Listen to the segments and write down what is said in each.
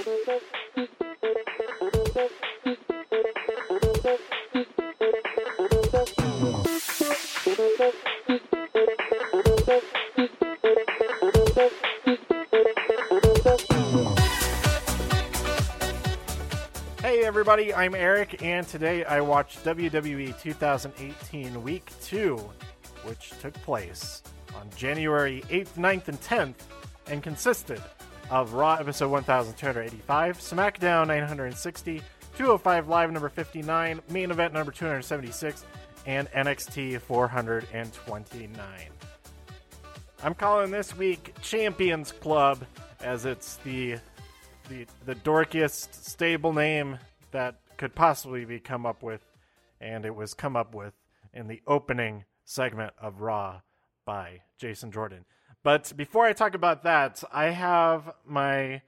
Hey everybody, I'm Eric, and today I watched WWE 2018 Week 2, which took place on January 8th, 9th, and 10th, and consisted of Raw episode 1285, SmackDown 960, 205 Live number 59, main event number 276, and NXT 429. I'm calling this week Champions Club, as it's the the the dorkiest stable name that could possibly be come up with, and it was come up with in the opening segment of Raw by Jason Jordan. But before I talk about that, I have my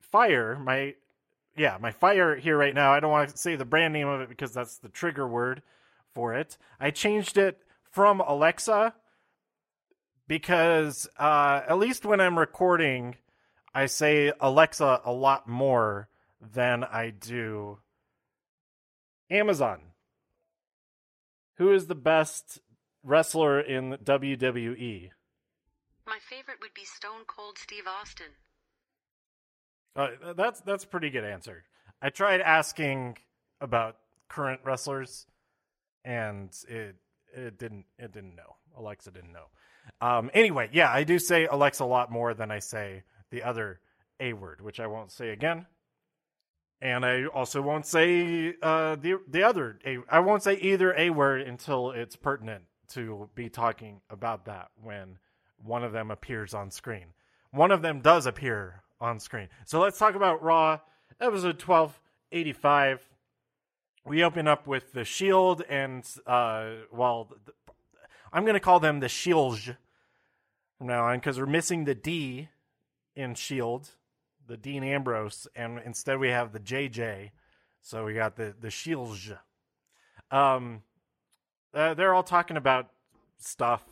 fire, my yeah, my fire here right now. I don't want to say the brand name of it because that's the trigger word for it. I changed it from Alexa because uh, at least when I'm recording, I say Alexa a lot more than I do Amazon. Who is the best wrestler in WWE? My favorite would be Stone Cold Steve Austin. Uh, that's that's a pretty good answer. I tried asking about current wrestlers, and it it didn't it didn't know. Alexa didn't know. Um, anyway, yeah, I do say Alexa a lot more than I say the other A word, which I won't say again. And I also won't say uh, the the other A. I won't say either A word until it's pertinent to be talking about that when one of them appears on screen. One of them does appear on screen. So let's talk about Raw, episode 1285. We open up with the Shield, and, uh, well, I'm going to call them the Shields from now on because we're missing the D in Shield, the Dean Ambrose, and instead we have the JJ. So we got the, the Shields. Um, uh, they're all talking about stuff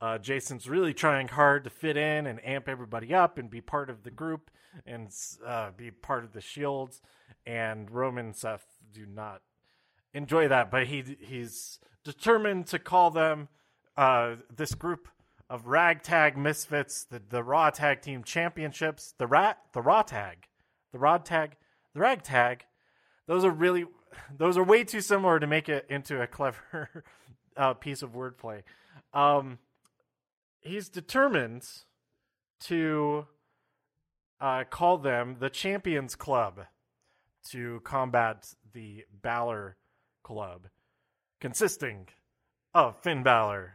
uh, Jason's really trying hard to fit in and amp everybody up and be part of the group and uh, be part of the Shields. And Roman and Seth do not enjoy that, but he he's determined to call them uh, this group of ragtag misfits, the, the Raw Tag Team Championships, the rat, the Raw Tag, the Raw Tag, the Ragtag. Those are really, those are way too similar to make it into a clever uh, piece of wordplay. Um, he's determined to uh, call them the Champions Club to combat the Balor Club, consisting of Finn Balor,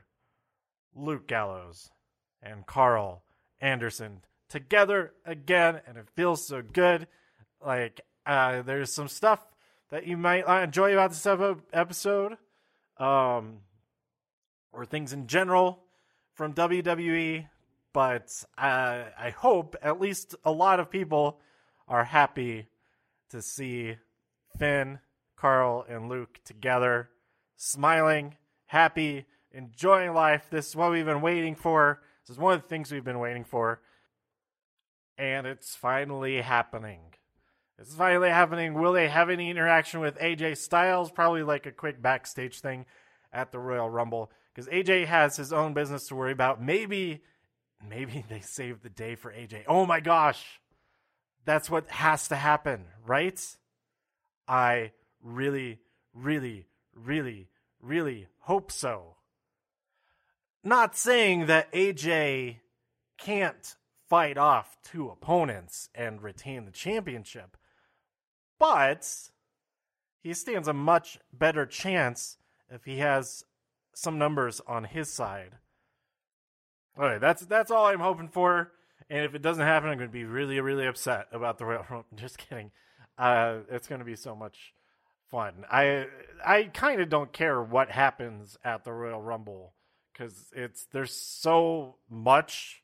Luke Gallows, and Karl Anderson together again, and it feels so good. Like, uh, there's some stuff that you might enjoy about this episode, um, or things in general from WWE, but uh, I hope at least a lot of people are happy to see Finn, Karl, and Luke together, smiling, happy, enjoying life. This is what we've been waiting for. This is one of the things we've been waiting for. And it's finally happening. Is finally happening. Will they have any interaction with AJ Styles? Probably like a quick backstage thing at the Royal Rumble because AJ has his own business to worry about. Maybe, maybe they save the day for AJ. Oh my gosh, that's what has to happen, right? I really, really, really, really hope so. Not saying that AJ can't fight off two opponents and retain the championship, but he stands a much better chance if he has some numbers on his side. All right, that's that's all I'm hoping for. And if it doesn't happen, I'm going to be really, really upset about the Royal Rumble. Just kidding. Uh, it's going to be so much fun. I I kind of don't care what happens at the Royal Rumble because it's there's so much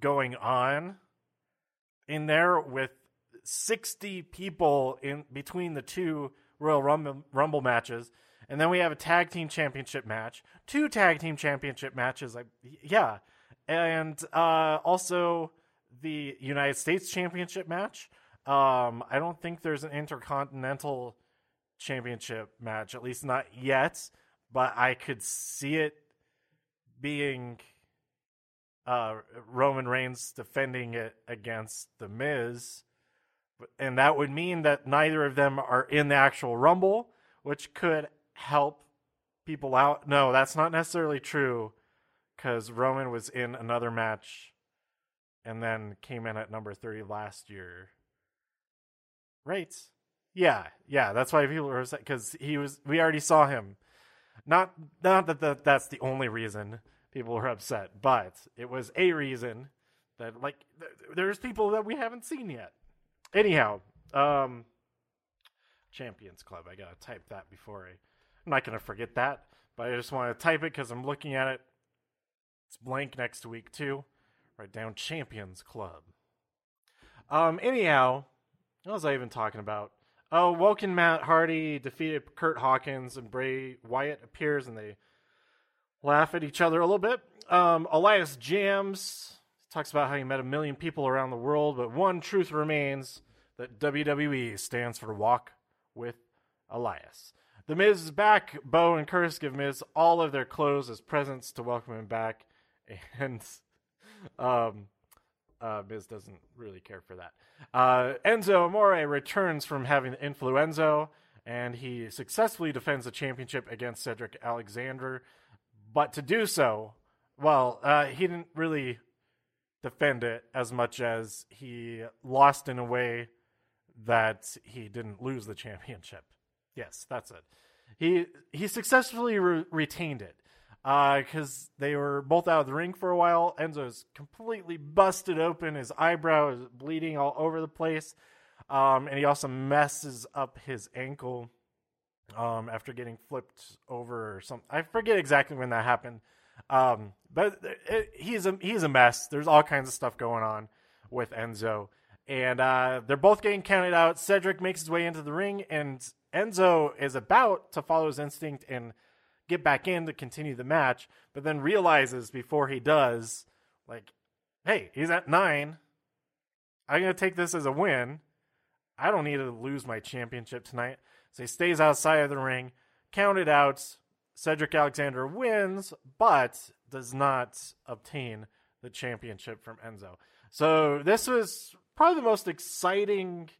going on in there with 60 people in between the two Royal Rumble, Rumble matches and then we have a tag team championship match, two tag team championship matches. Yeah, and uh, also the United States Championship match. Um, I don't think there's an Intercontinental Championship match, at least not yet. But I could see it being uh, Roman Reigns defending it against The Miz. And that would mean that neither of them are in the actual Rumble, which could help people out. No, that's not necessarily true because Roman was in another match and then came in at number 30 last year. Right? Yeah, yeah, that's why people were upset because he was. We already saw him. Not, not that the, that's the only reason people were upset, but it was a reason that like th- there's people that we haven't seen yet. Anyhow, um, Champions Club. I gotta type that before I. I'm not gonna forget that, but I just want to type it because I'm looking at it. It's blank next week too. Write down Champions Club. Um. Anyhow, what was I even talking about? Oh, Woken Matt Hardy defeated Kurt Hawkins and Bray Wyatt appears and they laugh at each other a little bit. Um, Elias Jams talks about how he met a million people around the world, but one truth remains that WWE stands for Walk with Elias. The Miz is back. Bo and Curtis give Miz all of their clothes as presents to welcome him back, and um, uh, Miz doesn't really care for that. Uh, Enzo Amore returns from having influenza, and he successfully defends the championship against Cedric Alexander. But to do so, well, uh, he didn't really defend it as much as he lost in a way that he didn't lose the championship. Yes, that's it. He he successfully re- retained it because uh, they were both out of the ring for a while. Enzo's completely busted open. His eyebrow is bleeding all over the place. Um, and he also messes up his ankle um, after getting flipped over or something. I forget exactly when that happened. Um, but it, he's a he's a mess. There's all kinds of stuff going on with Enzo, and uh, they're both getting counted out. Cedric makes his way into the ring, and Enzo is about to follow his instinct and get back in to continue the match, but then realizes before he does, like, hey, he's at nine. I'm gonna take this as a win. I don't need to lose my championship tonight. So he stays outside of the ring, counted out. Cedric Alexander wins, but does not obtain the championship from Enzo. So this was probably the most exciting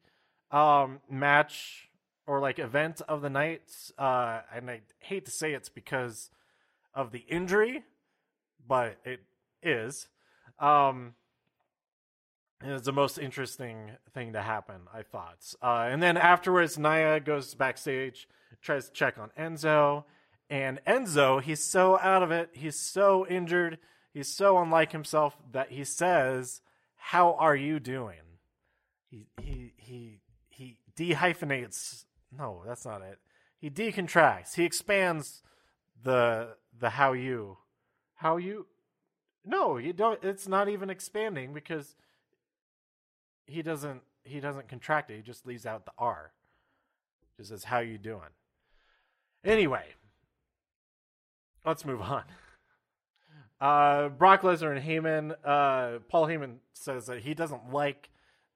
um, match or like event of the night. Uh, and I hate to say it's because of the injury, but it is. Um, it's the most interesting thing to happen, I thought. Uh, and then afterwards, Nia goes backstage, tries to check on Enzo. And Enzo, he's so out of it. He's so injured. He's so unlike himself that he says, "How are you doing?" He he he he dehyphenates. No, that's not it. He decontracts. He expands the the how you, how you. No, you don't. It's not even expanding because he doesn't he doesn't contract it. He just leaves out the R. Just says how you doing. Anyway, let's move on. Uh, Brock Lesnar and Heyman. Uh, Paul Heyman says that he doesn't like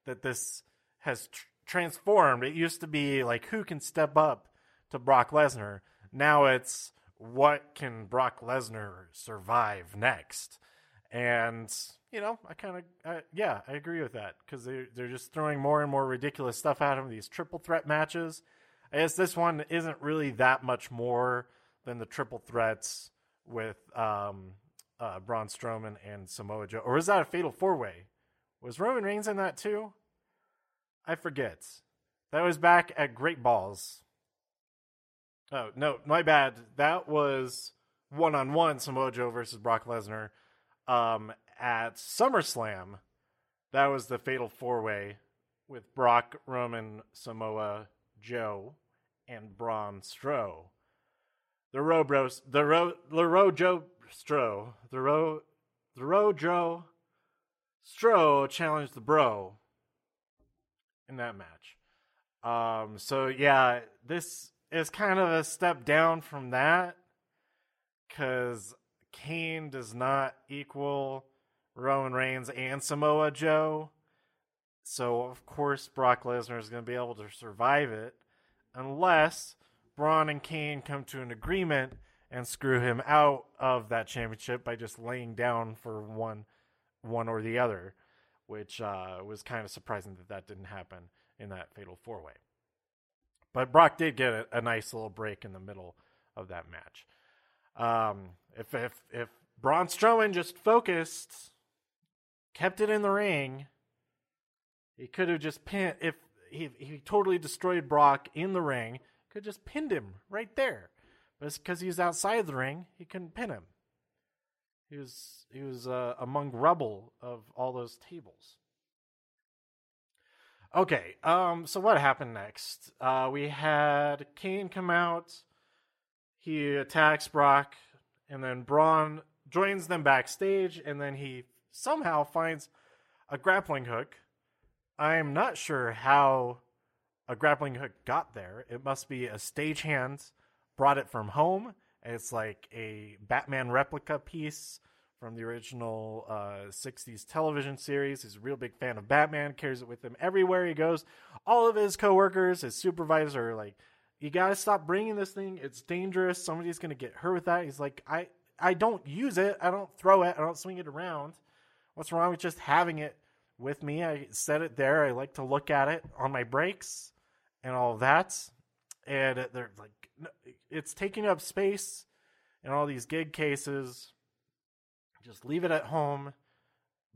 that this has tr- transformed. It used to be like who can step up to Brock Lesnar. Now it's what can Brock Lesnar survive next. And you know, I kind of yeah, I agree with that because they they're just throwing more and more ridiculous stuff at him. These triple threat matches. I guess this one isn't really that much more than the triple threats with um, uh, Braun Strowman and Samoa Joe. Or was that a fatal four way? Was Roman Reigns in that too? I forget. That was back at Great Balls. Oh, no, my bad. That was one on one Samoa Joe versus Brock Lesnar um, at SummerSlam. That was the fatal four way with Brock, Roman, Samoa, Joe, and Braun Strowman the Ro Bros, the Ro, the Ro Joe Stro, the Ro, the Ro Joe Stro challenged the Bro in that match. Um, so yeah, this is kind of a step down from that because Kane does not equal Roman Reigns and Samoa Joe. So of course Brock Lesnar is going to be able to survive it unless Braun and Kane come to an agreement and screw him out of that championship by just laying down for one one or the other, which uh, was kind of surprising that that didn't happen in that fatal four way. But Brock did get a, a, nice little break in the middle of that match. Um, if if if Braun Strowman just focused, kept it in the ring, he could have just pinned. If he he totally destroyed Brock in the ring, could just pinned him right there. But because he's outside the ring, he couldn't pin him. He was he was uh, among rubble of all those tables. Okay, um, so what happened next? Uh, we had Kane come out. He attacks Brock, and then Braun joins them backstage, and then he somehow finds a grappling hook. I am not sure how a grappling hook got there. It must be a stagehand brought it from home. It's like a Batman replica piece from the original uh, 60s television series. He's a real big fan of Batman, carries it with him everywhere he goes. All of his coworkers, his supervisor are like, you got to stop bringing this thing. It's dangerous. Somebody's going to get hurt with that. He's like, I, I don't use it. I don't throw it. I don't swing it around. What's wrong with just having it with me? I set it there. I like to look at it on my breaks and all that. And they're like, it's taking up space in all these gig cases. Just leave it at home.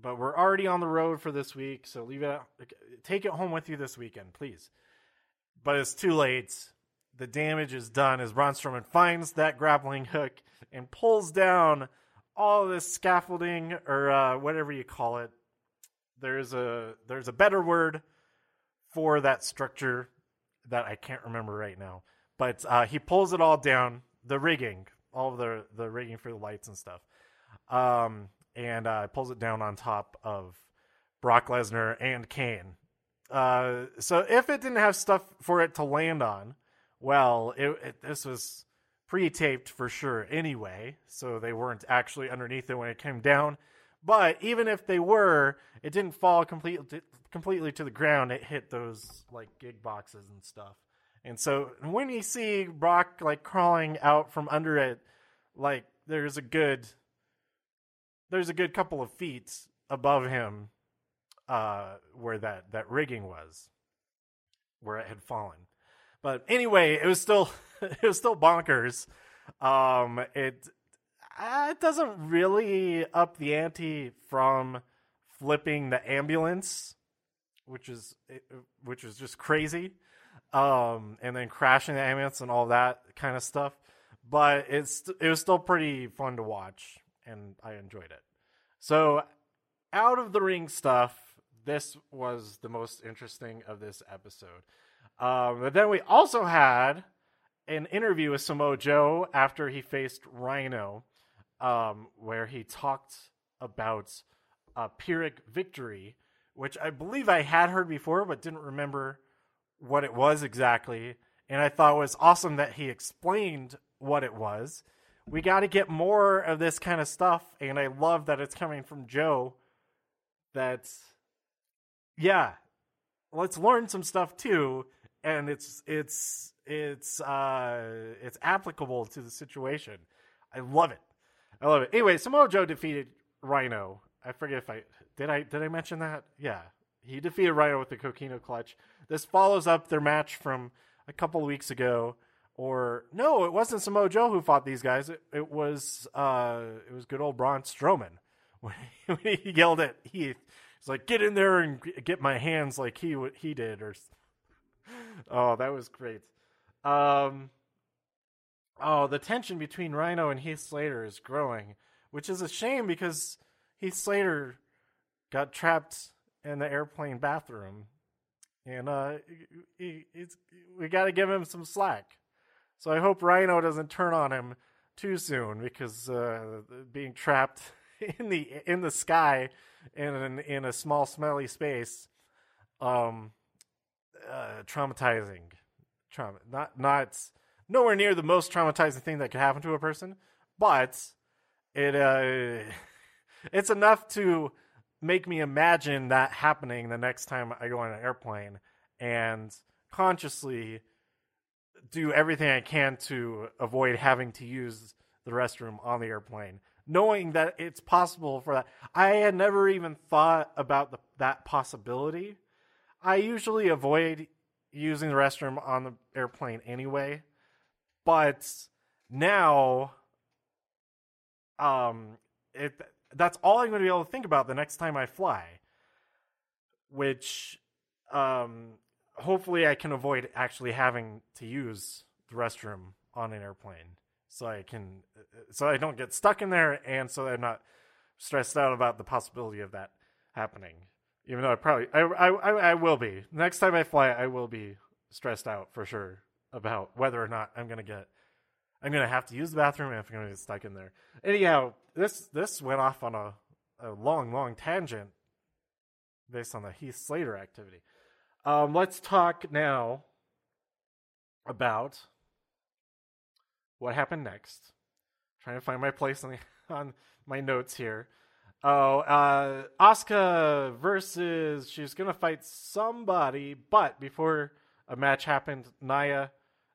But we're already on the road for this week, so leave it. Take it home with you this weekend, please. But it's too late. The damage is done as Braun Strowman finds that grappling hook and pulls down all this scaffolding or uh, whatever you call it. There's a there's a better word for that structure that I can't remember right now. But uh, he pulls it all down, the rigging, all the the rigging for the lights and stuff, um, and uh, pulls it down on top of Brock Lesnar and Kane. Uh, so if it didn't have stuff for it to land on, well, it, it, this was pre-taped for sure anyway, so they weren't actually underneath it when it came down. But even if they were, it didn't fall completely completely to the ground. It hit those like gig boxes and stuff. And so when you see Brock like crawling out from under it, like there's a good there's a good couple of feet above him uh where that that rigging was where it had fallen. But anyway, it was still it was still bonkers. Um it it doesn't really up the ante from flipping the ambulance, which is which is just crazy um, and then crashing the ambulance and all that kind of stuff. But it's it was still pretty fun to watch, and I enjoyed it. So, out of the ring stuff, this was the most interesting of this episode. Um, but then we also had an interview with Samoa Joe after he faced Rhino, um, where he talked about a Pyrrhic victory, which I believe I had heard before, but didn't remember what it was exactly, and I thought it was awesome that he explained what it was. We got to get more of this kind of stuff, and I love that it's coming from Joe. That's yeah, let's learn some stuff too, and it's it's it's uh it's applicable to the situation. I love it. I love it. Anyway, Samoa Joe defeated Rhino. I forget if I did I did I mention that? Yeah. He defeated Rhino with the Coquina clutch. This follows up their match from a couple weeks ago. Or no, it wasn't Samoa Joe who fought these guys. It, it was uh, it was good old Braun Strowman when he yelled at Heath. He's like, "Get in there and get my hands like he he did." Or oh, that was great. Um, oh, the tension between Rhino and Heath Slater is growing, which is a shame because Heath Slater got trapped in the airplane bathroom, and uh, he, we got to give him some slack. So I hope Rhino doesn't turn on him too soon because uh, being trapped in the in the sky in an, in a small smelly space, um, uh, traumatizing, trauma not not nowhere near the most traumatizing thing that could happen to a person, but it uh it's enough to make me imagine that happening the next time I go on an airplane and consciously do everything I can to avoid having to use the restroom on the airplane, knowing that it's possible for that. I had never even thought about the, that possibility. I usually avoid using the restroom on the airplane anyway, but now, um, it that's all I'm going to be able to think about the next time I fly, which, um, hopefully I can avoid actually having to use the restroom on an airplane so I can so I don't get stuck in there and so I'm not stressed out about the possibility of that happening. Even though I probably I I I, will be. Next time I fly I will be stressed out for sure about whether or not I'm going to get I'm to have to use the bathroom if I'm to get stuck in there. Anyhow, this this went off on a a long long tangent based on the Heath Slater activity. Um, let's talk now about what happened next. trying to find my place on, the, on my notes here. Oh, uh, Asuka versus she's gonna fight somebody, but before a match happened, Nia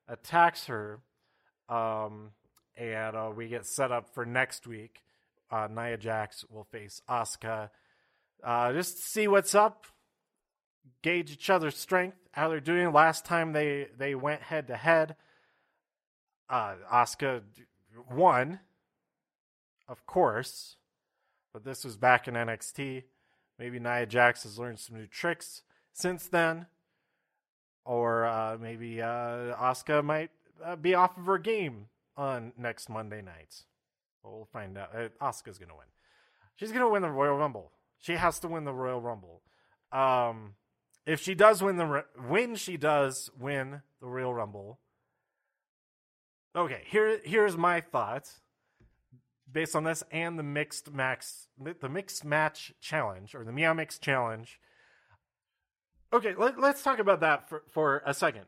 attacks her, um, and uh, we get set up for next week. Uh, Nia Jax will face Asuka. Uh, just see what's up, gauge each other's strength, how they're doing. Last time they they went head to head, uh, Asuka won, of course, but this was back in NXT. Maybe Nia Jax has learned some new tricks since then, or uh, maybe uh, Asuka might uh, be off of her game on next Monday night. Well, we'll find out. Uh, Asuka's gonna win. She's gonna win the Royal Rumble. She has to win the Royal Rumble. Um, if she does win the when she does win the Royal Rumble. Okay, here here's my thoughts based on this and the mixed max the mixed match challenge or the Meow Mix challenge. Okay, let, us talk about that for, for a second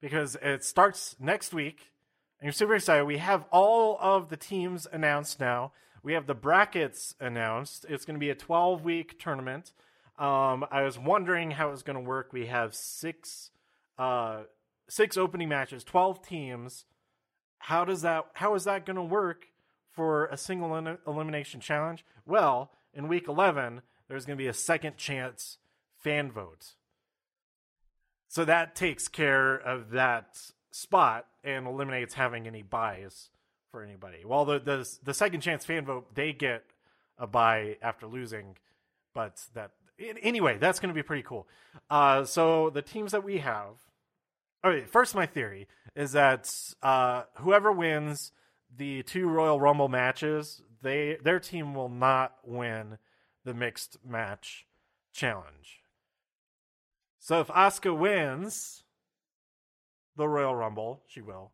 because it starts next week and you're super excited. We have all of the teams announced now. We have the brackets announced. It's going to be a 12 week tournament. Um, I was wondering how it's going to work. We have six, uh, six opening matches, twelve teams. How does that? How is that going to work for a single in- elimination challenge? Well, in week eleven, there's going to be a second chance fan vote. So that takes care of that spot and eliminates having any bias for anybody. Well, the the the second chance fan vote they get a buy after losing, but that anyway, that's going to be pretty cool. Uh, so the teams that we have. Okay, first, my theory is that uh, whoever wins the two Royal Rumble matches, they their team will not win the mixed match challenge. So if Asuka wins the Royal Rumble, she will,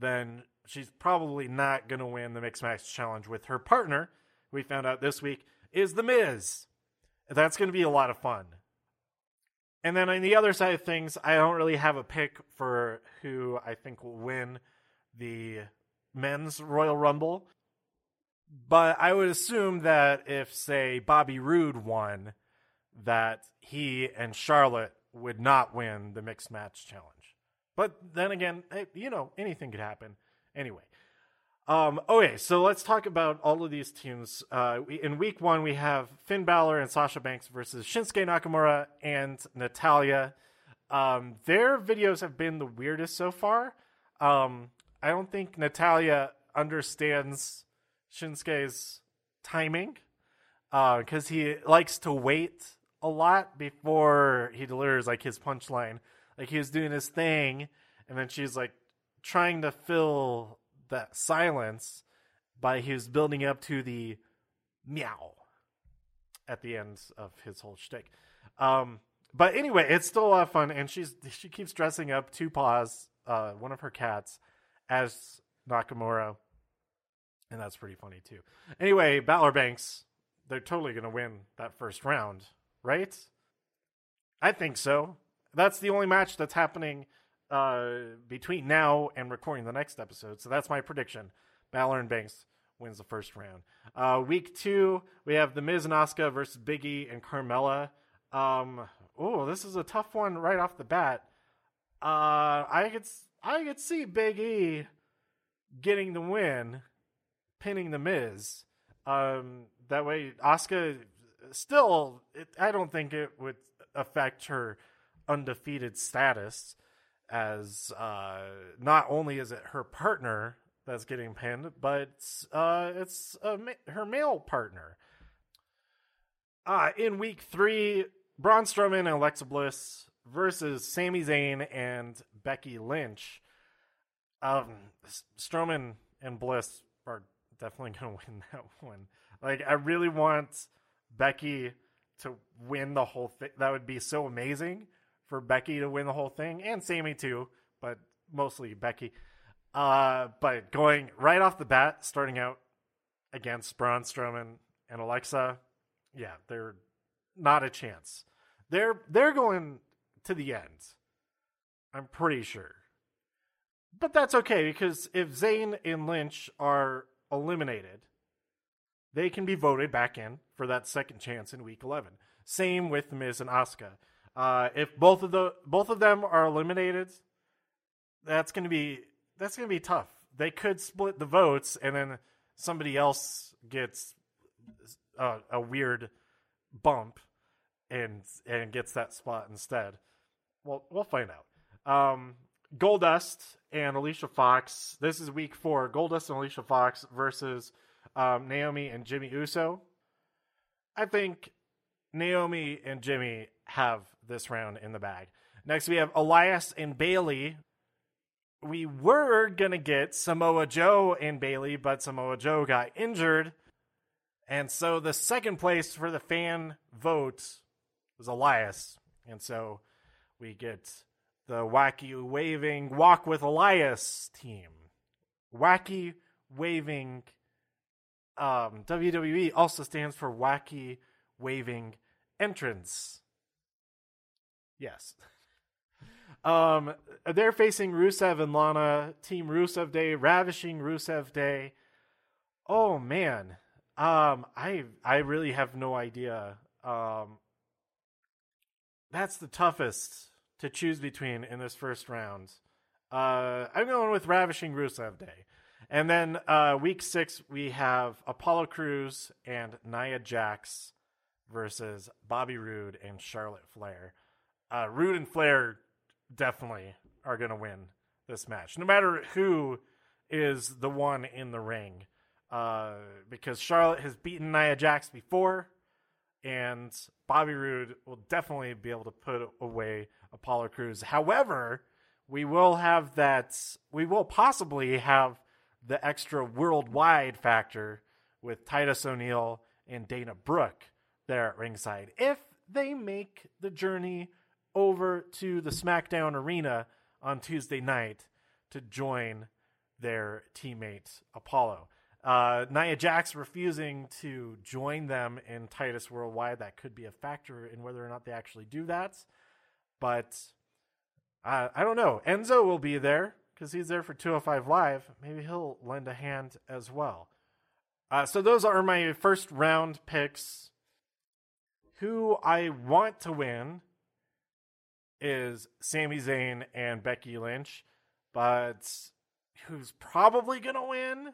then she's probably not going to win the mixed match challenge with her partner. We found out this week is the Miz. That's going to be a lot of fun. And then on the other side of things, I don't really have a pick for who I think will win the men's Royal Rumble. But I would assume that if, say, Bobby Roode won, that he and Charlotte would not win the mixed match challenge. But then again, you know, anything could happen. Anyway, um, okay, so let's talk about all of these teams. Uh, in week one, we have Finn Balor and Sasha Banks versus Shinsuke Nakamura and Natalya. Um, their videos have been the weirdest so far. Um, I don't think Natalya understands Shinsuke's timing because uh, he likes to wait a lot before he delivers like his punchline. Like he was doing his thing, and then she's like trying to fill that silence by his building up to the meow at the end of his whole shtick. Um, but anyway, it's still a lot of fun, and she's she keeps dressing up Two Paws, uh, one of her cats, as Nakamura, and that's pretty funny too. Anyway, Balor Banks, they're totally gonna win that first round, right? I think so. That's the only match that's happening uh, between now and recording the next episode. So that's my prediction. Balor and Banks wins the first round. Uh, week two, we have The Miz and Asuka versus Biggie and Carmella. Um, oh, this is a tough one right off the bat. Uh, I could I could see Big E getting the win, pinning The Miz. Um, that way, Asuka still. It, I don't think it would affect her undefeated status, as uh, not only is it her partner that's getting pinned, but uh, it's her male partner. Uh, in week three, Braun Strowman and Alexa Bliss versus Sami Zayn and Becky Lynch. Um, Strowman and Bliss are definitely going to win that one. Like, I really want Becky to win the whole thing. That would be so amazing for Becky to win the whole thing, and Sami too, but mostly Becky. Uh, but going right off the bat, starting out against Braun Strowman and Alexa, yeah, they're not a chance. They're they're going to the end. I'm pretty sure. But that's okay because if Zayn and Lynch are eliminated, they can be voted back in for that second chance in week 11. Same with Miz and Asuka. Uh, if both of the both of them are eliminated, that's going to be that's going to be tough. They could split the votes, and then somebody else gets a, a weird bump and and gets that spot instead. Well, we'll find out. Um, Goldust and Alicia Fox. This is week four. Goldust and Alicia Fox versus um, Naomi and Jimmy Uso. I think Naomi and Jimmy have this round in the bag. Next, we have Elias and Bayley. we were gonna get Samoa Joe and Bayley, but Samoa Joe got injured, and so the second place for the fan vote was Elias, and so we get the wacky waving walk with Elias team. Wacky waving. Um, WWE also stands for wacky waving entrance. Yes. Um, they're facing Rusev and Lana, Team Rusev Day, Ravishing Rusev Day. Oh man, um, I I really have no idea. Um, that's the toughest to choose between in this first round. Uh, I'm going with Ravishing Rusev Day. And then uh, week six, we have Apollo Crews and Nia Jax versus Bobby Roode and Charlotte Flair. Uh, Roode and Flair definitely are going to win this match, no matter who is the one in the ring. Uh, because Charlotte has beaten Nia Jax before, and Bobby Roode will definitely be able to put away Apollo Crews. However, we will have that, we will possibly have the extra worldwide factor with Titus O'Neil and Dana Brooke there at ringside if they make the journey over to the SmackDown arena on Tuesday night to join their teammate Apollo. Uh, Nia Jax refusing to join them in Titus Worldwide. That could be a factor in whether or not they actually do that. But uh, I don't know. Enzo will be there because he's there for 205 Live. Maybe he'll lend a hand as well. Uh, so those are my first round picks. Who I want to win is Sami Zayn and Becky Lynch, but who's probably going to win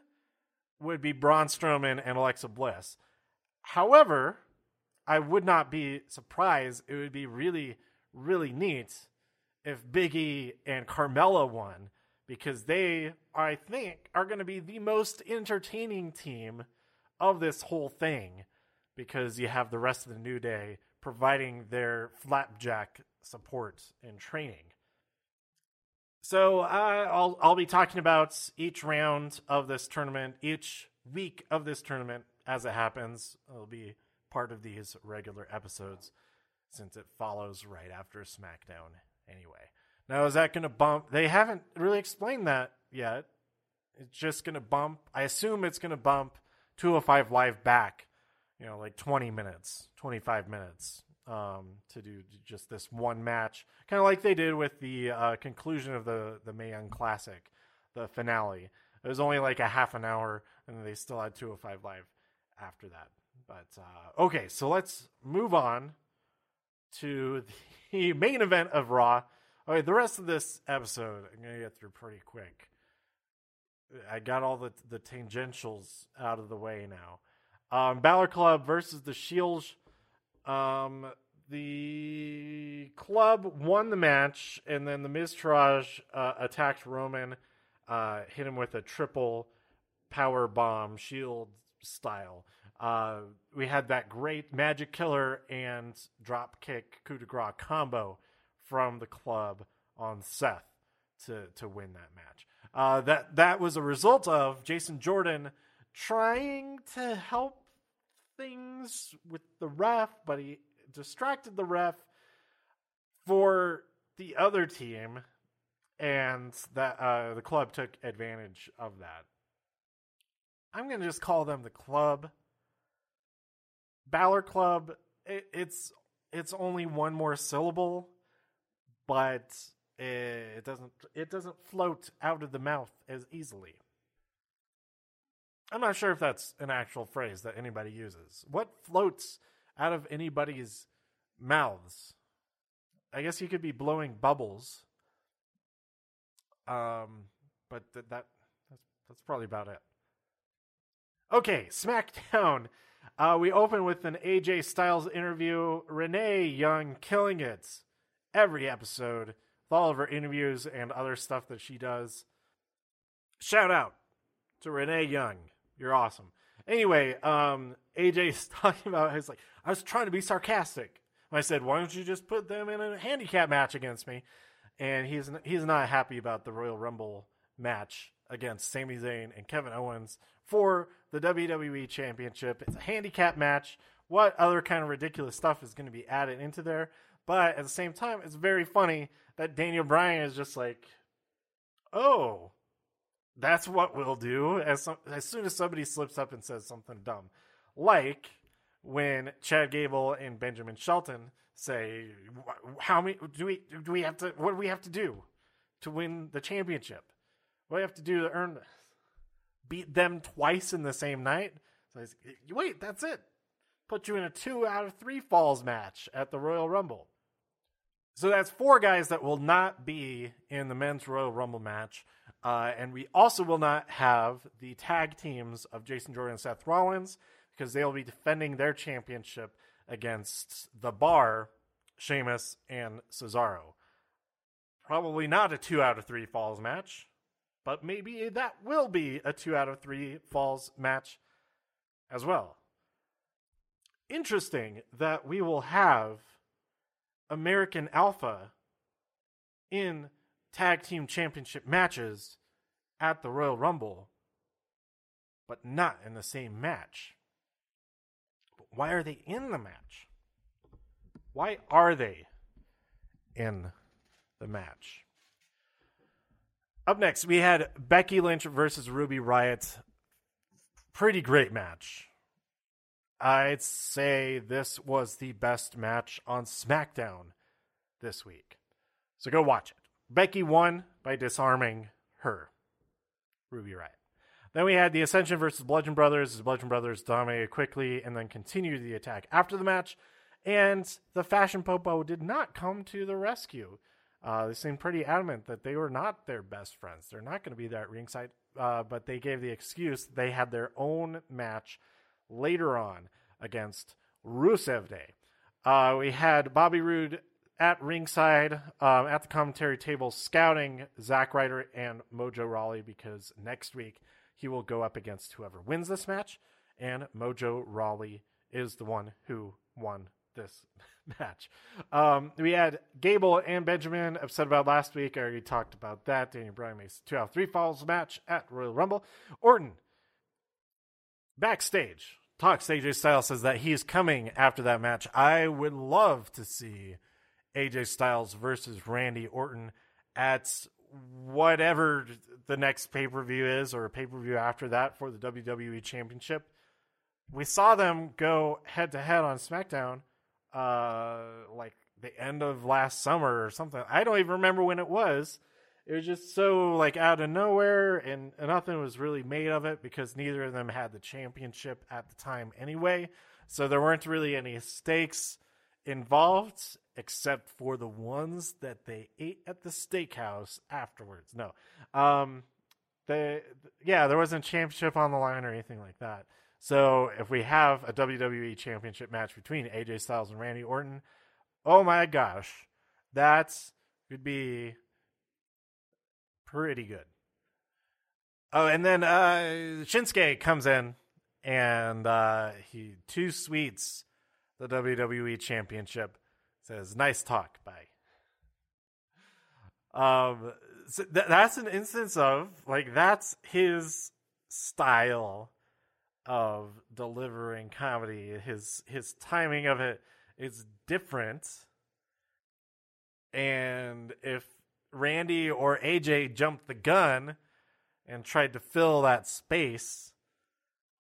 would be Braun Strowman and Alexa Bliss. However, I would not be surprised. It would be really, really neat if Biggie and Carmella won because they, I think, are going to be the most entertaining team of this whole thing because you have the rest of the New Day providing their flapjack support and training. So uh, I'll I'll be talking about each round of this tournament, each week of this tournament as it happens. It'll be part of these regular episodes since it follows right after SmackDown anyway. Now is that going to bump? They haven't really explained that yet. It's just going to bump. I assume it's going to bump 205 live back, you know, like 20 minutes, 25 minutes um, to do just this one match, kind of like they did with the uh, conclusion of the the Mae Classic, the finale. It was only like a half an hour, and they still had 205 live after that. But uh, okay, so let's move on to the main event of Raw. Okay, the rest of this episode I'm gonna get through pretty quick. I got all the the tangentials out of the way now. Um, Balor Club versus the Shields. Um, the club won the match, and then the Miztourage uh, attacked Roman, uh, hit him with a triple power bomb, Shield style. Uh, we had that great Magic Killer and drop kick coup de grace combo from the club on Seth to to win that match. Uh, that that was a result of Jason Jordan trying to help things with the ref, but he distracted the ref for the other team, and that uh, the club took advantage of that. I'm gonna just call them the club. Balor Club. It, it's it's only one more syllable, but it doesn't it doesn't float out of the mouth as easily. I'm not sure if that's an actual phrase that anybody uses. What floats out of anybody's mouths? I guess you could be blowing bubbles. Um, but th- that that's that's probably about it. Okay, SmackDown. Uh, we open with an AJ Styles interview. Renee Young killing it every episode with all of her interviews and other stuff that she does. Shout out to Renee Young. You're awesome. Anyway, um, AJ's talking about he's like, I was trying to be sarcastic. I said, why don't you just put them in a handicap match against me? And he's he's not happy about the Royal Rumble match against Sami Zayn and Kevin Owens for the WWE Championship. It's a handicap match. What other kind of ridiculous stuff is going to be added into there? But at the same time, it's very funny that Daniel Bryan is just like, oh, that's what we'll do. As some, as soon as somebody slips up and says something dumb, like when Chad Gable and Benjamin Shelton say, "How many do we do we have to? What do we have to do to win the championship? What do we have to do to earn this? Beat them twice in the same night?" So he's, wait, that's it. Put you in a two out of three falls match at the Royal Rumble. So that's four guys that will not be in the men's Royal Rumble match. Uh, and we also will not have the tag teams of Jason Jordan and Seth Rollins because they'll be defending their championship against the Bar, Sheamus, and Cesaro. Probably not a two out of three falls match, but maybe that will be a two out of three falls match as well. Interesting that we will have American Alpha in tag team championship matches at the Royal Rumble, but not in the same match. But why are they in the match? Why are they in the match? Up next, we had Becky Lynch versus Ruby Riott. Pretty great match. I'd say this was the best match on SmackDown this week. So go watch it. Becky won by disarming her, Ruby Riott. Then we had the Ascension versus Bludgeon Brothers. The Bludgeon Brothers dominated quickly and then continued the attack after the match. And the Fashion Popo did not come to the rescue. Uh, they seemed pretty adamant that they were not their best friends. They're not going to be there at ringside. Uh, but they gave the excuse they had their own match later on against Rusev Day. Uh, we had Bobby Roode at ringside um, at the commentary table scouting Zack Ryder and Mojo Rawley because next week he will go up against whoever wins this match, and Mojo Rawley is the one who won this match. Um, we had Gable and Benjamin upset about last week. I already talked about that. Daniel Bryan makes two out of three falls match at Royal Rumble. Orton backstage talks. AJ Styles says that he's coming after that match. I would love to see AJ Styles versus Randy Orton at whatever the next pay per view is or a pay per view after that for the WWE Championship. We saw them go head to head on SmackDown, uh, like the end of last summer or something. I don't even remember when it was. It was just so like out of nowhere, and, nothing was really made of it because neither of them had the championship at the time anyway. So there weren't really any stakes involved except for the ones that they ate at the steakhouse afterwards. No, um, they yeah, there wasn't a championship on the line or anything like that. So if we have a WWE championship match between AJ Styles and Randy Orton, oh my gosh, that's would be pretty good. Oh, and then uh, Shinsuke comes in and uh, he two sweets the WWE Championship. Says, "Nice talk, bye." Um, so th- that's an instance of like that's his style of delivering comedy. His his timing of it is different. And if Randy or AJ jumped the gun and tried to fill that space,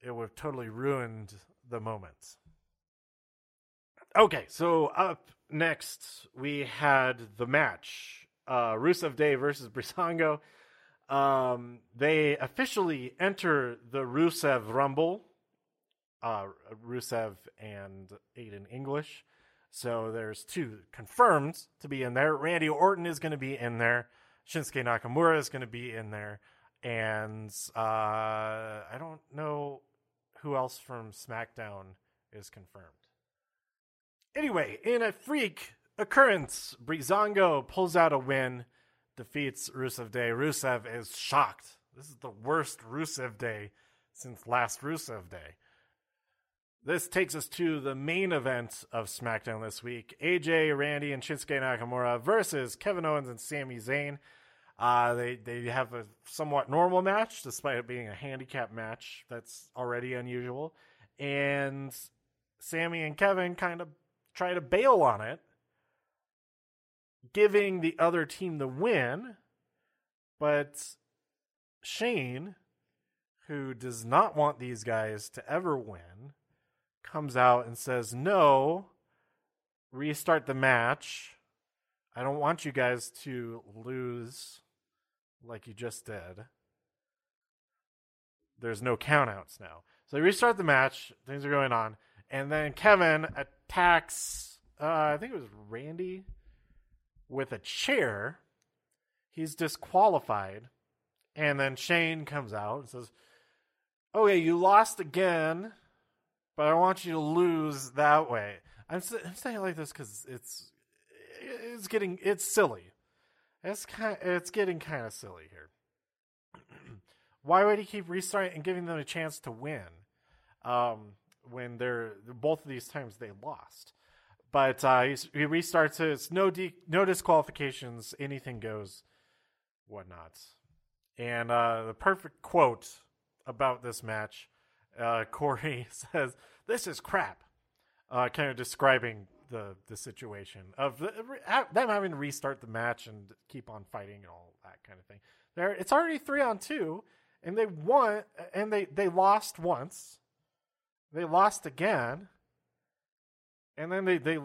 it would have totally ruined the moment. Okay, so up next we had the match uh, Rusev Day versus Breezango. Um, they officially enter the Rusev Rumble. Uh, Rusev and Aiden English. So there's two confirmed to be in there. Randy Orton is going to be in there. Shinsuke Nakamura is going to be in there. And uh, I don't know who else from SmackDown is confirmed. Anyway, in a freak occurrence, Breezango pulls out a win, defeats Rusev Day. Rusev is shocked. This is the worst Rusev Day since last Rusev Day. This takes us to the main event of SmackDown this week AJ, Randy, and Shinsuke Nakamura versus Kevin Owens and Sami Zayn. Uh, they, they have a somewhat normal match, despite it being a handicap match. That's already unusual. And Sami and Kevin kind of try to bail on it, giving the other team the win. But Shane, who does not want these guys to ever win, comes out and says, No, restart the match. I don't want you guys to lose like you just did. There's no countouts now. So they restart the match. Things are going on. And then Kevin attacks, uh, I think it was Randy, with a chair. He's disqualified. And then Shane comes out and says, Oh, yeah, you lost again but I want you to lose that way. I'm, I'm saying like this because it's it's getting it's silly. It's kind it's getting kind of silly here. Why would he keep restarting and giving them a chance to win um, when they're both of these times they lost? But uh, he restarts it. It's no de- no disqualifications. Anything goes, whatnot. And uh, the perfect quote about this match uh, Corey says, "This is crap," uh, kind of describing the the situation of the, them having to restart the match and keep on fighting and all that kind of thing. There, it's already three on two, and they won, and they they lost once, they lost again, and then they they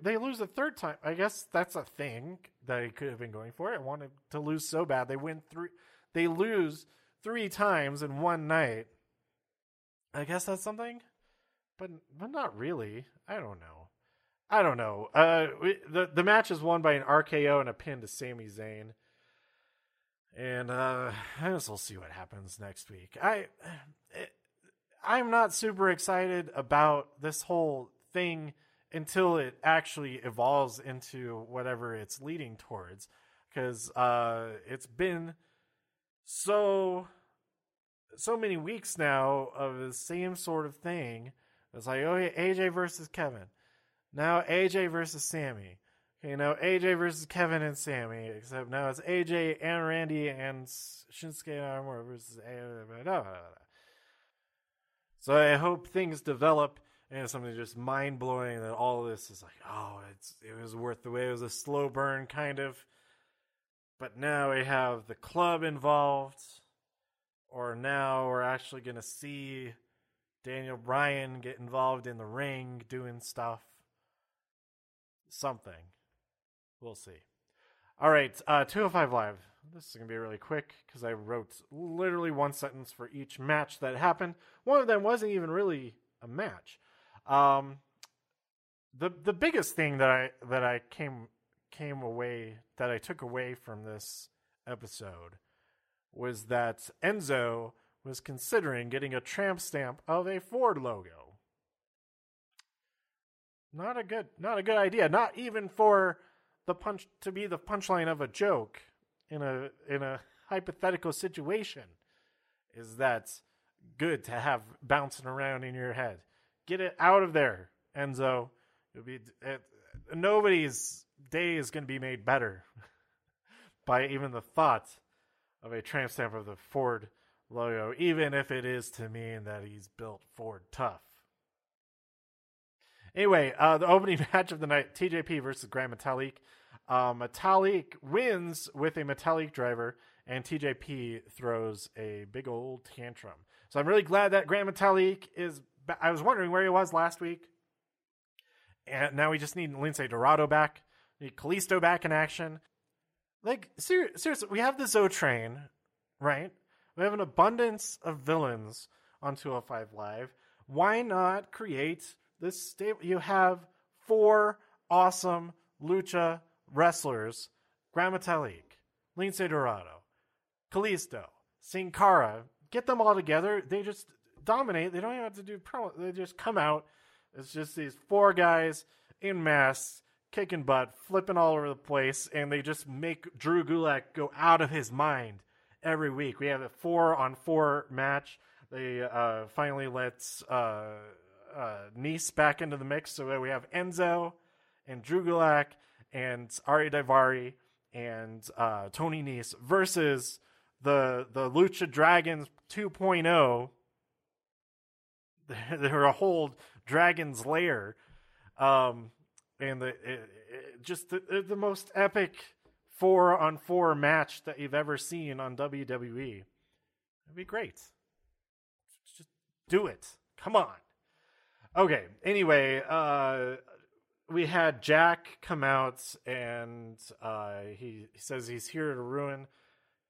they lose a third time. I guess that's a thing that they could have been going for. I wanted to lose so bad. They win three, they lose three times in one night I guess that's something, but but not really. I don't know. I don't know. Uh, we, the the match is won by an RKO and a pin to Sami Zayn, and uh, I guess we'll see what happens next week. I it, I'm not super excited about this whole thing until it actually evolves into whatever it's leading towards, because uh, it's been so so many weeks now of the same sort of thing. It's like, oh, yeah, AJ versus Kevin. Now AJ versus Sami. Okay, now AJ versus Kevin and Sami, Except now it's AJ and Randy and Shinsuke Nakamura versus AJ. So I hope things develop and something just mind blowing that all this is like, oh, it's it was worth the wait. It was a slow burn kind of. But now we have the club involved or now we're actually going to see Daniel Bryan get involved in the ring doing stuff. Something. We'll see. All right, uh, 205 Live. this is going to be really quick because I wrote literally one sentence for each match that happened. One of them wasn't even really a match. Um, the the biggest thing that I that I came came away that I took away from this episode was that Enzo was considering getting a tramp stamp of a Ford logo. Not a good not a good idea. Not even for the punch to be the punchline of a joke in a in a hypothetical situation is that good to have bouncing around in your head. Get it out of there, Enzo. It'll be it, nobody's day is going to be made better by even the thought of a tramp stamp of the Ford logo, even if it is to mean that he's built Ford tough. Anyway, uh, the opening match of the night: TJP versus Grand Metalik. Uh, Metalik wins with a Metalik driver, and TJP throws a big old tantrum. So I'm really glad that Grand Metalik is. Ba- I was wondering where he was last week, and now we just need Lince Dorado back. Need Kalisto back in action. Like ser- seriously, we have the Zo train, right? We have an abundance of villains on 205 Live. Why not create this stable? You have four awesome lucha wrestlers: Gran Metalik, Lince Dorado, Kalisto, Sin Cara. Get them all together. They just dominate. They don't even have to do promo. They just come out. It's just these four guys in masks, kicking butt, flipping all over the place, and they just make Drew Gulak go out of his mind every week. We have a four on four match. They uh, finally let uh, uh, Nese back into the mix, so we have Enzo and Drew Gulak and Ari Daivari and uh, Tony Nese versus the the Lucha Dragons 2.0. They're a whole Dragon's Lair, um, and the it, it, just the, the most epic four on four match that you've ever seen on WWE. It'd be great. Just do it. Come on. Okay. Anyway, uh, we had Jack come out and uh, he, he says he's here to ruin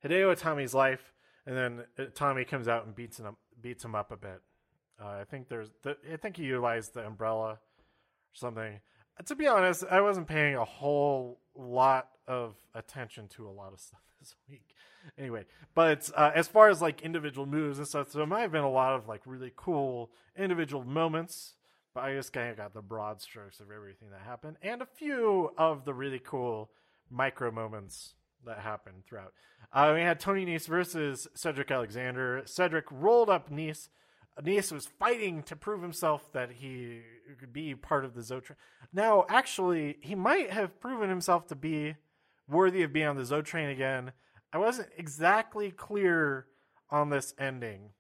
Hideo Itami's life, and then Tommy comes out and beats him up, beats him up a bit. Uh, I think there's the, I think he utilized the umbrella or something. To be honest, I wasn't paying a whole lot of attention to a lot of stuff this week. Anyway, but uh, as far as like individual moves and stuff, so there might have been a lot of like really cool individual moments. But I just kind of got the broad strokes of everything that happened, and a few of the really cool micro moments that happened throughout. Uh, we had Tony Nese versus Cedric Alexander. Cedric rolled up Nese. Nese was fighting to prove himself that he could be part of the Zotran. Now, actually, he might have proven himself to be worthy of being on the Zotrain again. I wasn't exactly clear on this ending.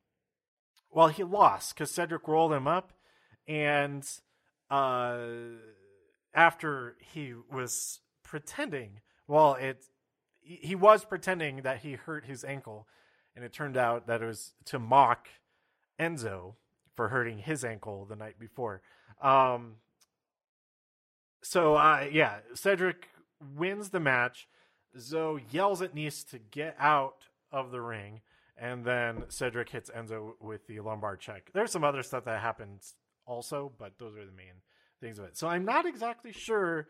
Well, he lost because Cedric rolled him up, and uh, after he was pretending, well, it he was pretending that he hurt his ankle, and it turned out that it was to mock Enzo for hurting his ankle the night before. Um, so uh, yeah, Cedric wins the match. Zo yells at Nese to get out of the ring, and then Cedric hits Enzo with the lumbar check. There's some other stuff that happens also, but those are the main things of it. So I'm not exactly sure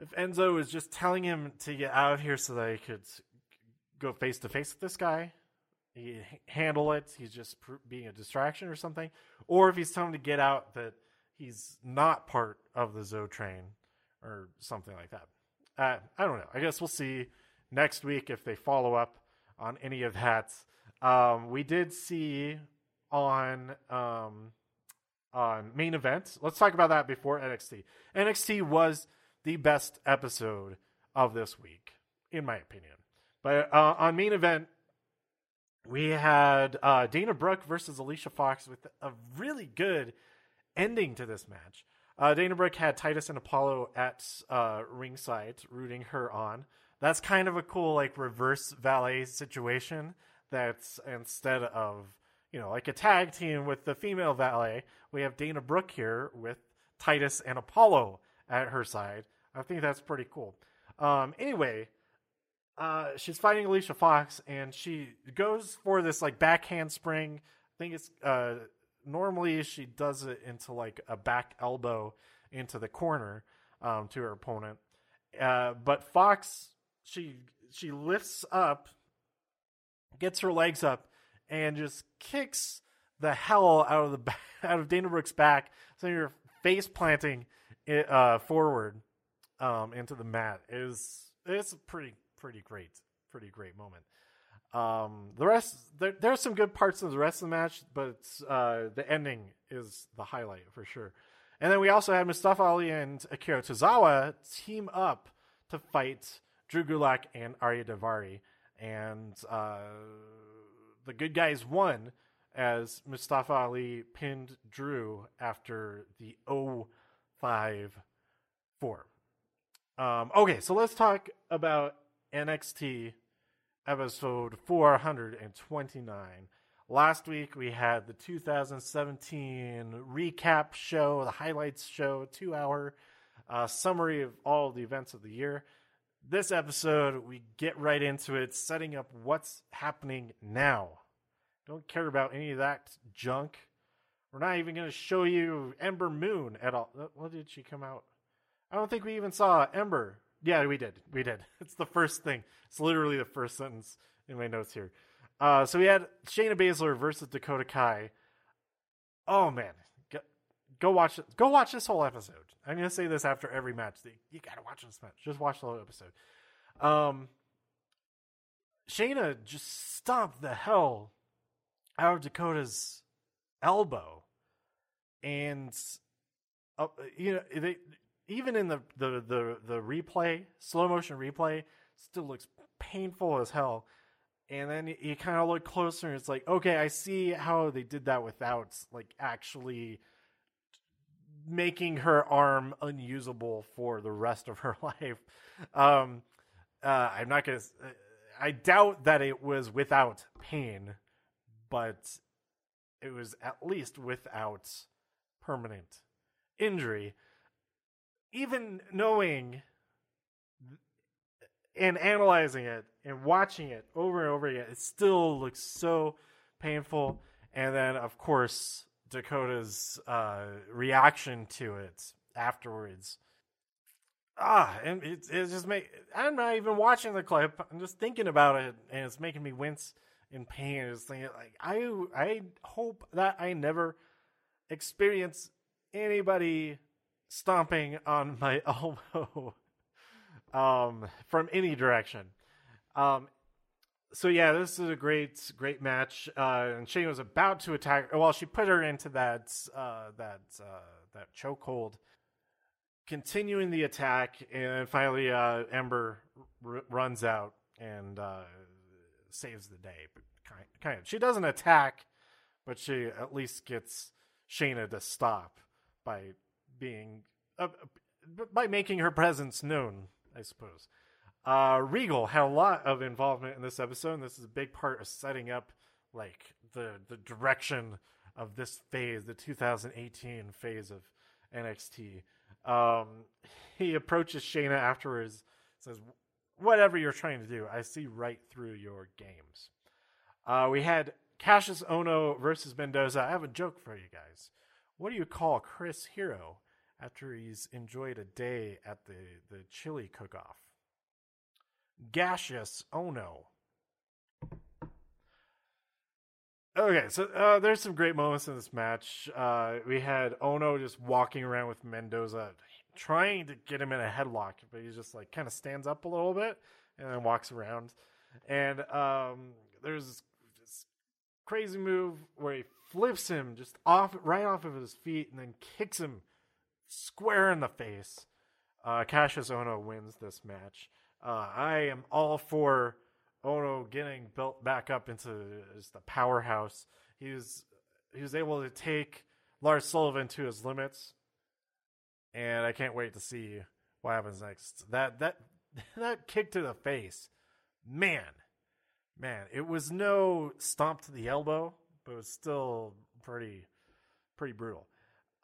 if Enzo is just telling him to get out of here so that he could go face to face with this guy, he handle it. He's just pr- being a distraction or something, or if he's telling him to get out that he's not part of the Zo train or something like that. Uh, I don't know. I guess we'll see next week if they follow up on any of that. Um, we did see on um, on main event. Let's talk about that before NXT. NXT was the best episode of this week, in my opinion. But uh, on main event, we had uh, Dana Brooke versus Alicia Fox with a really good ending to this match. Uh, Dana Brooke had Titus and Apollo at uh, ringside rooting her on. That's kind of a cool like reverse valet situation. That's instead of you know like a tag team with the female valet, we have Dana Brooke here with Titus and Apollo at her side. I think that's pretty cool. Um, anyway, uh, she's fighting Alicia Fox, and she goes for this like back handspring. I think it's uh, normally she does it into like a back elbow into the corner um, to her opponent. Uh, but Fox, she she lifts up, gets her legs up, and just kicks the hell out of the out of Dana Brooks' back, so you're face planting it uh, forward um, into the mat. It is it's pretty pretty great pretty great moment. Um, the rest there are some good parts of the rest of the match, but uh, the ending is the highlight for sure. And then we also had Mustafa Ali and Akira Tozawa team up to fight Drew Gulak and Ariya Daivari, and uh, the good guys won as Mustafa Ali pinned Drew after the 05 4. Um, okay, so let's talk about NXT episode 429. Last week we had the 2017 recap show, the highlights show, two hour uh, summary of all the events of the year. This episode, we get right into it, setting up what's happening now. Don't care about any of that junk. We're not even going to show you Ember Moon at all. What did she come out? I don't think we even saw Ember. Yeah, we did. We did. It's the first thing. It's literally the first sentence in my notes here. Uh, so we had Shayna Baszler versus Dakota Kai. Oh man, go, go watch it. Go watch this whole episode. I'm gonna say this after every match. You gotta watch this match. Just watch the whole episode. Um, Shayna just stomped the hell out of Dakota's elbow, and uh, you know they even in the the the the replay, slow motion replay, still looks painful as hell. And then you, kind of look closer, and it's like, okay, I see how they did that without like actually making her arm unusable for the rest of her life. Um, uh, I'm not gonna. I doubt that it was without pain, but it was at least without permanent injury. Even knowing and analyzing it and watching it over and over again, it still looks so painful. And then, of course, Dakota's uh, reaction to it afterwards. Ah, and it, it just make I'm not even watching the clip. I'm just thinking about it, and it's making me wince in pain. Just thinking, like I, I hope that I never experience anybody stomping on my elbow um, from any direction. Um, so yeah, this is a great, great match. Uh, and Shane was about to attack. Well, she put her into that uh, that uh, that chokehold, continuing the attack, and finally uh, Ember r- runs out and uh, saves the day. Kind of, she doesn't attack, but she at least gets Shayna to stop by being uh, by making her presence known. I suppose. Uh, Regal had a lot of involvement in this episode, and this is a big part of setting up like the the direction of this phase, the 2018 phase of NXT. Um, he approaches Shayna afterwards, says, "Whatever you're trying to do, I see right through your games." Uh, we had Kassius Ohno versus Mendoza. I have a joke for you guys. What do you call Chris Hero after he's enjoyed a day at the, the chili cook off? Gaseous Ono. Okay, so uh, there's some great moments in this match. Uh, we had Ohno just walking around with Mendoza, trying to get him in a headlock, but he just like kind of stands up a little bit and then walks around. And um, there's this crazy move where he flips him just off, right off of his feet, and then kicks him square in the face. Uh, Kassius Ohno wins this match. Uh, I am all for Ohno getting built back up into the powerhouse. He was he was able to take Lars Sullivan to his limits, and I can't wait to see what happens next. That that that kick to the face, man, man, it was no stomp to the elbow, but it was still pretty pretty brutal.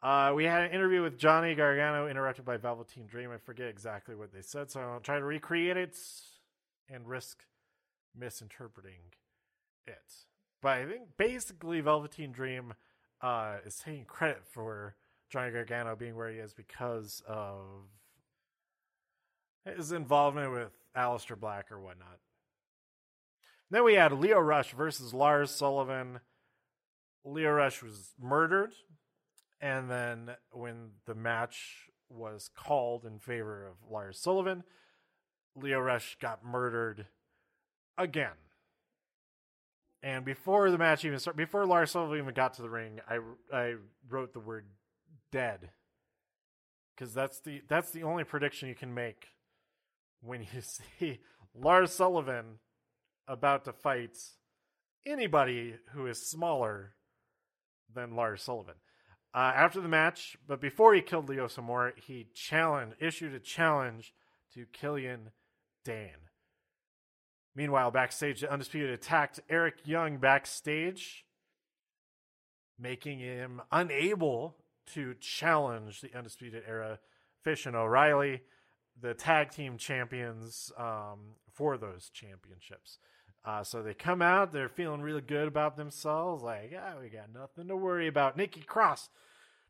Uh, we had an interview with Johnny Gargano interrupted by Velveteen Dream. I forget exactly what they said, so I'll try to recreate it and risk misinterpreting it. But I think basically Velveteen Dream uh, is taking credit for Johnny Gargano being where he is because of his involvement with Aleister Black or whatnot. Then we had Lio Rush versus Lars Sullivan. Lio Rush was murdered, and then when the match was called in favor of Lars Sullivan, Lio Rush got murdered again. And before the match even started, before Lars Sullivan even got to the ring, I, I wrote the word dead because that's the that's the only prediction you can make when you see Lars Sullivan about to fight anybody who is smaller than Lars Sullivan. Uh, after the match, but before he killed Leo Samora, he challenged, issued a challenge to Killian Dain. Meanwhile, backstage, the Undisputed attacked Eric Young backstage, making him unable to challenge the Undisputed Era Fish and O'Reilly, the tag team champions, um, for those championships. Uh, so they come out, they're feeling really good about themselves, like, yeah, we got nothing to worry about. Nikki Cross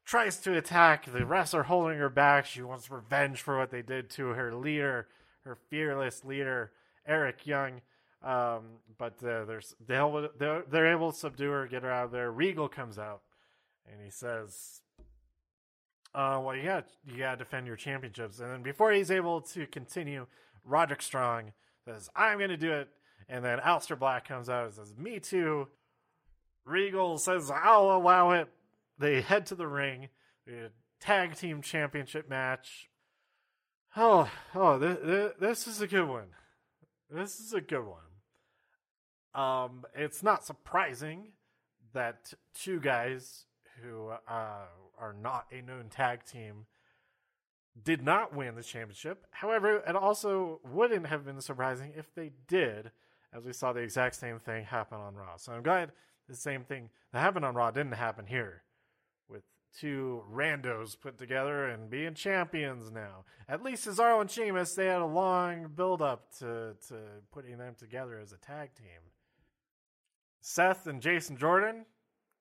tries to attack. The rest are holding her back. She wants revenge for what they did to her leader, her fearless leader, Eric Young. Um, but uh, they'll, they're, they're able to subdue her, get her out of there. Regal comes out and he says, uh, well, you got you got to defend your championships. And then before he's able to continue, Roderick Strong says, "I'm going to do it." And then Aleister Black comes out and says, "Me too." Regal says, "I'll allow it." They head to the ring. Tag team championship match. Oh, oh, this, this is a good one. This is a good one. Um, it's not surprising that two guys who uh, are not a known tag team did not win the championship. However, it also wouldn't have been surprising if they did, as we saw the exact same thing happen on Raw. So I'm glad the same thing that happened on Raw didn't happen here with two randos put together and being champions now. At least Cesaro and Sheamus, they had a long build up to, to putting them together as a tag team. Seth and Jason Jordan,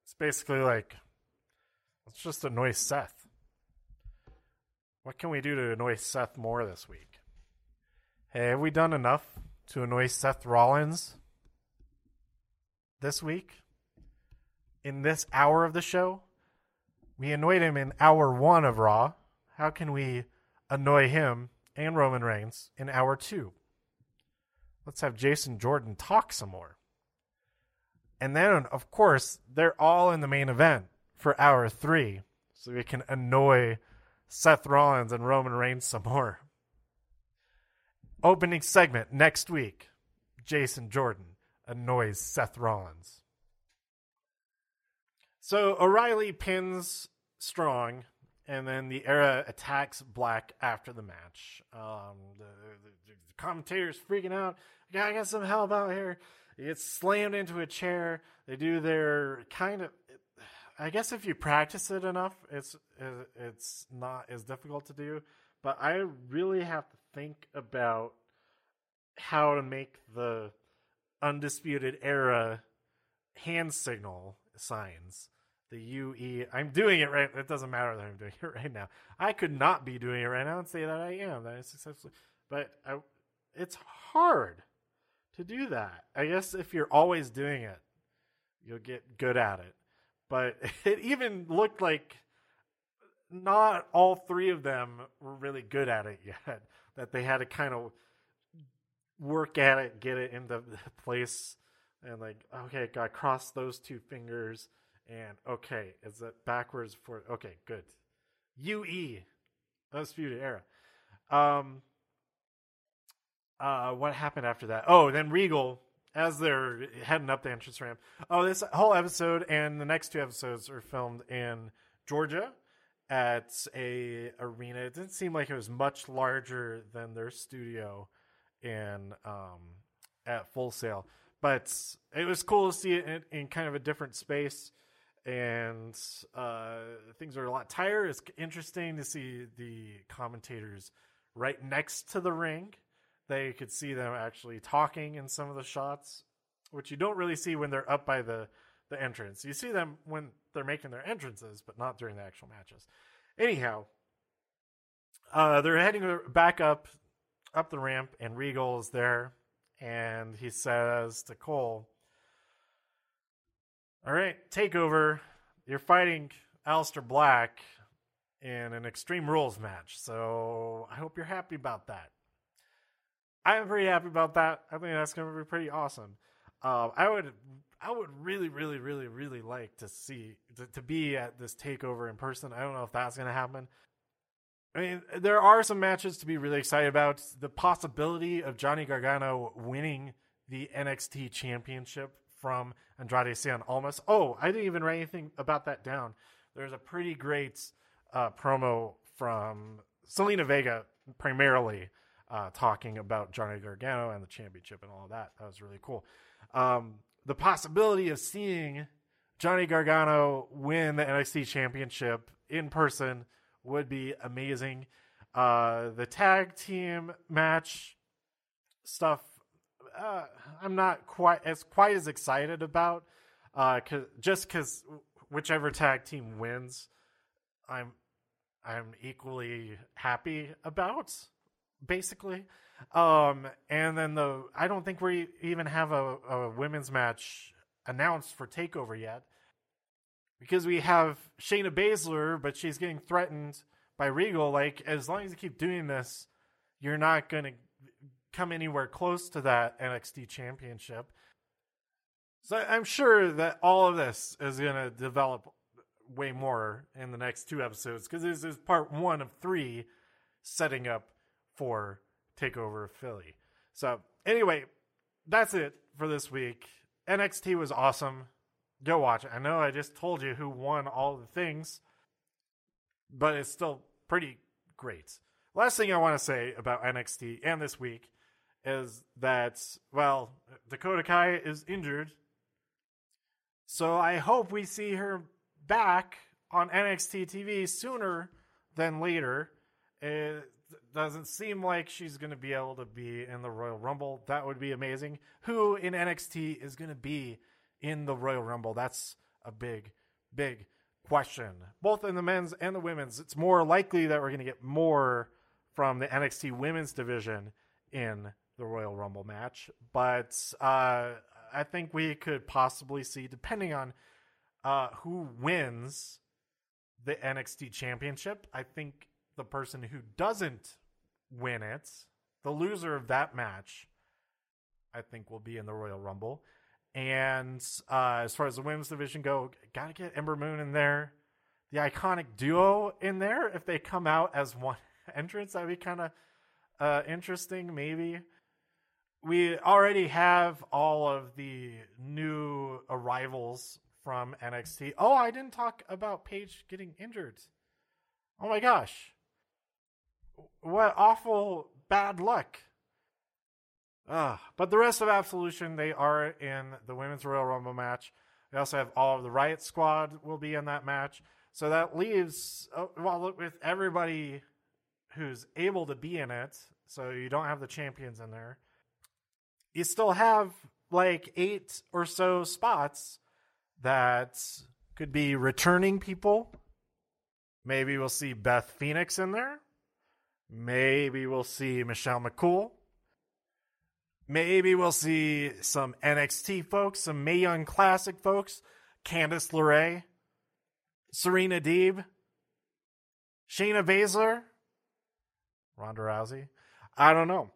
it's basically like, let's just annoy Seth. What can we do to annoy Seth more this week? Hey, have we done enough to annoy Seth Rollins this week? In this hour of the show? We annoyed him in hour one of Raw. How can we annoy him and Roman Reigns in hour two? Let's have Jason Jordan talk some more. And then, of course, they're all in the main event for hour three, so we can annoy Seth Rollins and Roman Reigns some more. Opening segment next week Jason Jordan annoys Seth Rollins. So O'Reilly pins Strong, and then the era attacks Black after the match. Um, the, the, the commentators freaking out. I got some help out here. He gets slammed into a chair. They do their kind of. I guess if you practice it enough, it's it's not as difficult to do. But I really have to think about how to make the undisputed era hand signal signs. The U E. I'm doing it right. It doesn't matter that I'm doing it right now. I could not be doing it right now and say that I am. That is successfully. But I, it's hard to do that. I guess if you're always doing it, you'll get good at it. But it even looked like not all three of them were really good at it yet. That they had to kind of work at it, get it into place, and like, okay, got cross those two fingers, and okay, is it backwards for? Okay, good. UE, undisputed era. Um, uh, what happened after that? Oh, then Regal, as they're heading up the entrance ramp. Oh, this whole episode and the next two episodes are filmed in Georgia at a arena. It didn't seem like it was much larger than their studio in um, at Full Sail, but it was cool to see it in, in kind of a different space. And uh, things are a lot tighter. It's interesting to see the commentators right next to the ring you could see them actually talking in some of the shots, which you don't really see when they're up by the the entrance. You see them when they're making their entrances, but not during the actual matches. Anyhow, uh, they're heading back up up the ramp, and Regal is there, and he says to Cole, "All right, take over. You're fighting Aleister Black in an Extreme Rules match, so I hope you're happy about that." I'm pretty happy about that. I think that's going to be pretty awesome. Uh, I would, I would really, really, really, really like to see to, to be at this takeover in person. I don't know if that's going to happen. I mean, there are some matches to be really excited about. The possibility of Johnny Gargano winning the NXT Championship from Andrade Cien Almas. Oh, I didn't even write anything about that down. There's a pretty great uh, promo from Zelina Vega, primarily uh, talking about Johnny Gargano and the championship and all of that. That was really cool. Um, the possibility of seeing Johnny Gargano win the NXT Championship in person would be amazing. Uh, the tag team match stuff, uh, I'm not quite as quite as excited about. Uh, cause, just because whichever tag team wins, I'm I'm equally happy about basically. Um, and then the I don't think we even have a, a women's match announced for Takeover yet because we have Shayna Baszler, but she's getting threatened by Regal. Like as long as you keep doing this, you're not going to come anywhere close to that NXT Championship. So I'm sure that all of this is going to develop way more in the next two episodes because this is part one of three setting up for Takeover Philly. So, anyway, that's it for this week. NXT was awesome. Go watch it. I know I just told you who won all the things, but it's still pretty great. Last thing I want to say about NXT and this week is that, well, Dakota Kai is injured. So I hope we see her back on NXT TV sooner than later. It doesn't seem like she's going to be able to be in the Royal Rumble. That would be amazing. Who in NXT is going to be in the Royal Rumble? That's a big, big question. Both in the men's and the women's. It's more likely that we're going to get more from the NXT women's division in the Royal Rumble match. But uh, I think we could possibly see, depending on uh, who wins the NXT championship, I think the person who doesn't win it, the loser of that match, I think will be in the Royal Rumble. And uh, as far as the women's division go, gotta get Ember Moon in there, the iconic duo in there. If they come out as one entrance, that'd be kind of uh, interesting. Maybe we already have all of the new arrivals from NXT. Oh, I didn't talk about Paige getting injured. Oh my gosh what awful bad luck. Uh, but the rest of Absolution, they are in the Women's Royal Rumble match. They also have all of the Riot Squad will be in that match. So that leaves, uh, well, with everybody who's able to be in it. So you don't have the champions in there. You still have like eight or so spots that could be returning people. Maybe we'll see Beth Phoenix in there. Maybe we'll see Michelle McCool. Maybe we'll see some NXT folks, some Mae Young Classic folks, Candice LeRae, Serena Deeb, Shayna Baszler, Ronda Rousey. I don't know.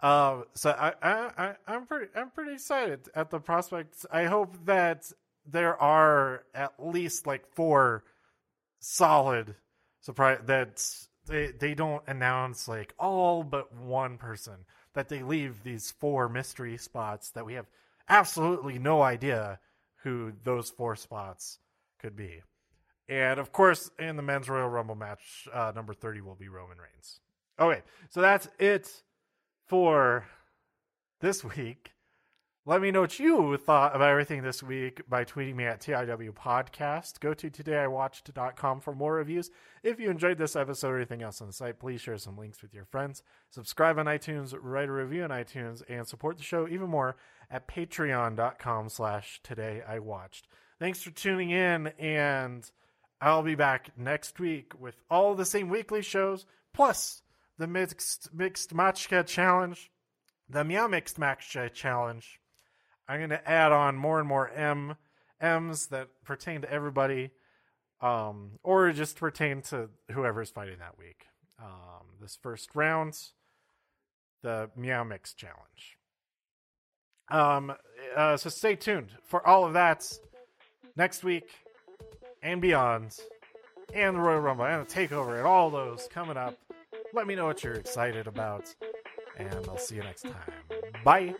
Uh, so I, I, I, am pretty, I'm pretty excited at the prospects. I hope that there are at least like four solid surprise that they they don't announce like all but one person that they leave these four mystery spots that we have absolutely no idea who those four spots could be. And of course, in the men's Royal Rumble match, uh, number 30 will be Roman Reigns. Okay, so that's it for this week. Let me know what you thought about everything this week by tweeting me at TIW Podcast. Go to todayiwatched.com for more reviews. If you enjoyed this episode or anything else on the site, please share some links with your friends. Subscribe on iTunes, write a review on iTunes, and support the show even more at patreon.com slash todayiwatched. Thanks for tuning in, and I'll be back next week with all the same weekly shows, plus the mixed mixed matchka challenge, the meow mixed matchka challenge. I'm going to add on more and more M M's that pertain to everybody, um, or just pertain to whoever's fighting that week. Um, this first round, the Meow Mix Challenge. Um, uh, so stay tuned for all of that next week and beyond, and the Royal Rumble and the Takeover and all those coming up. Let me know what you're excited about, and I'll see you next time. Bye.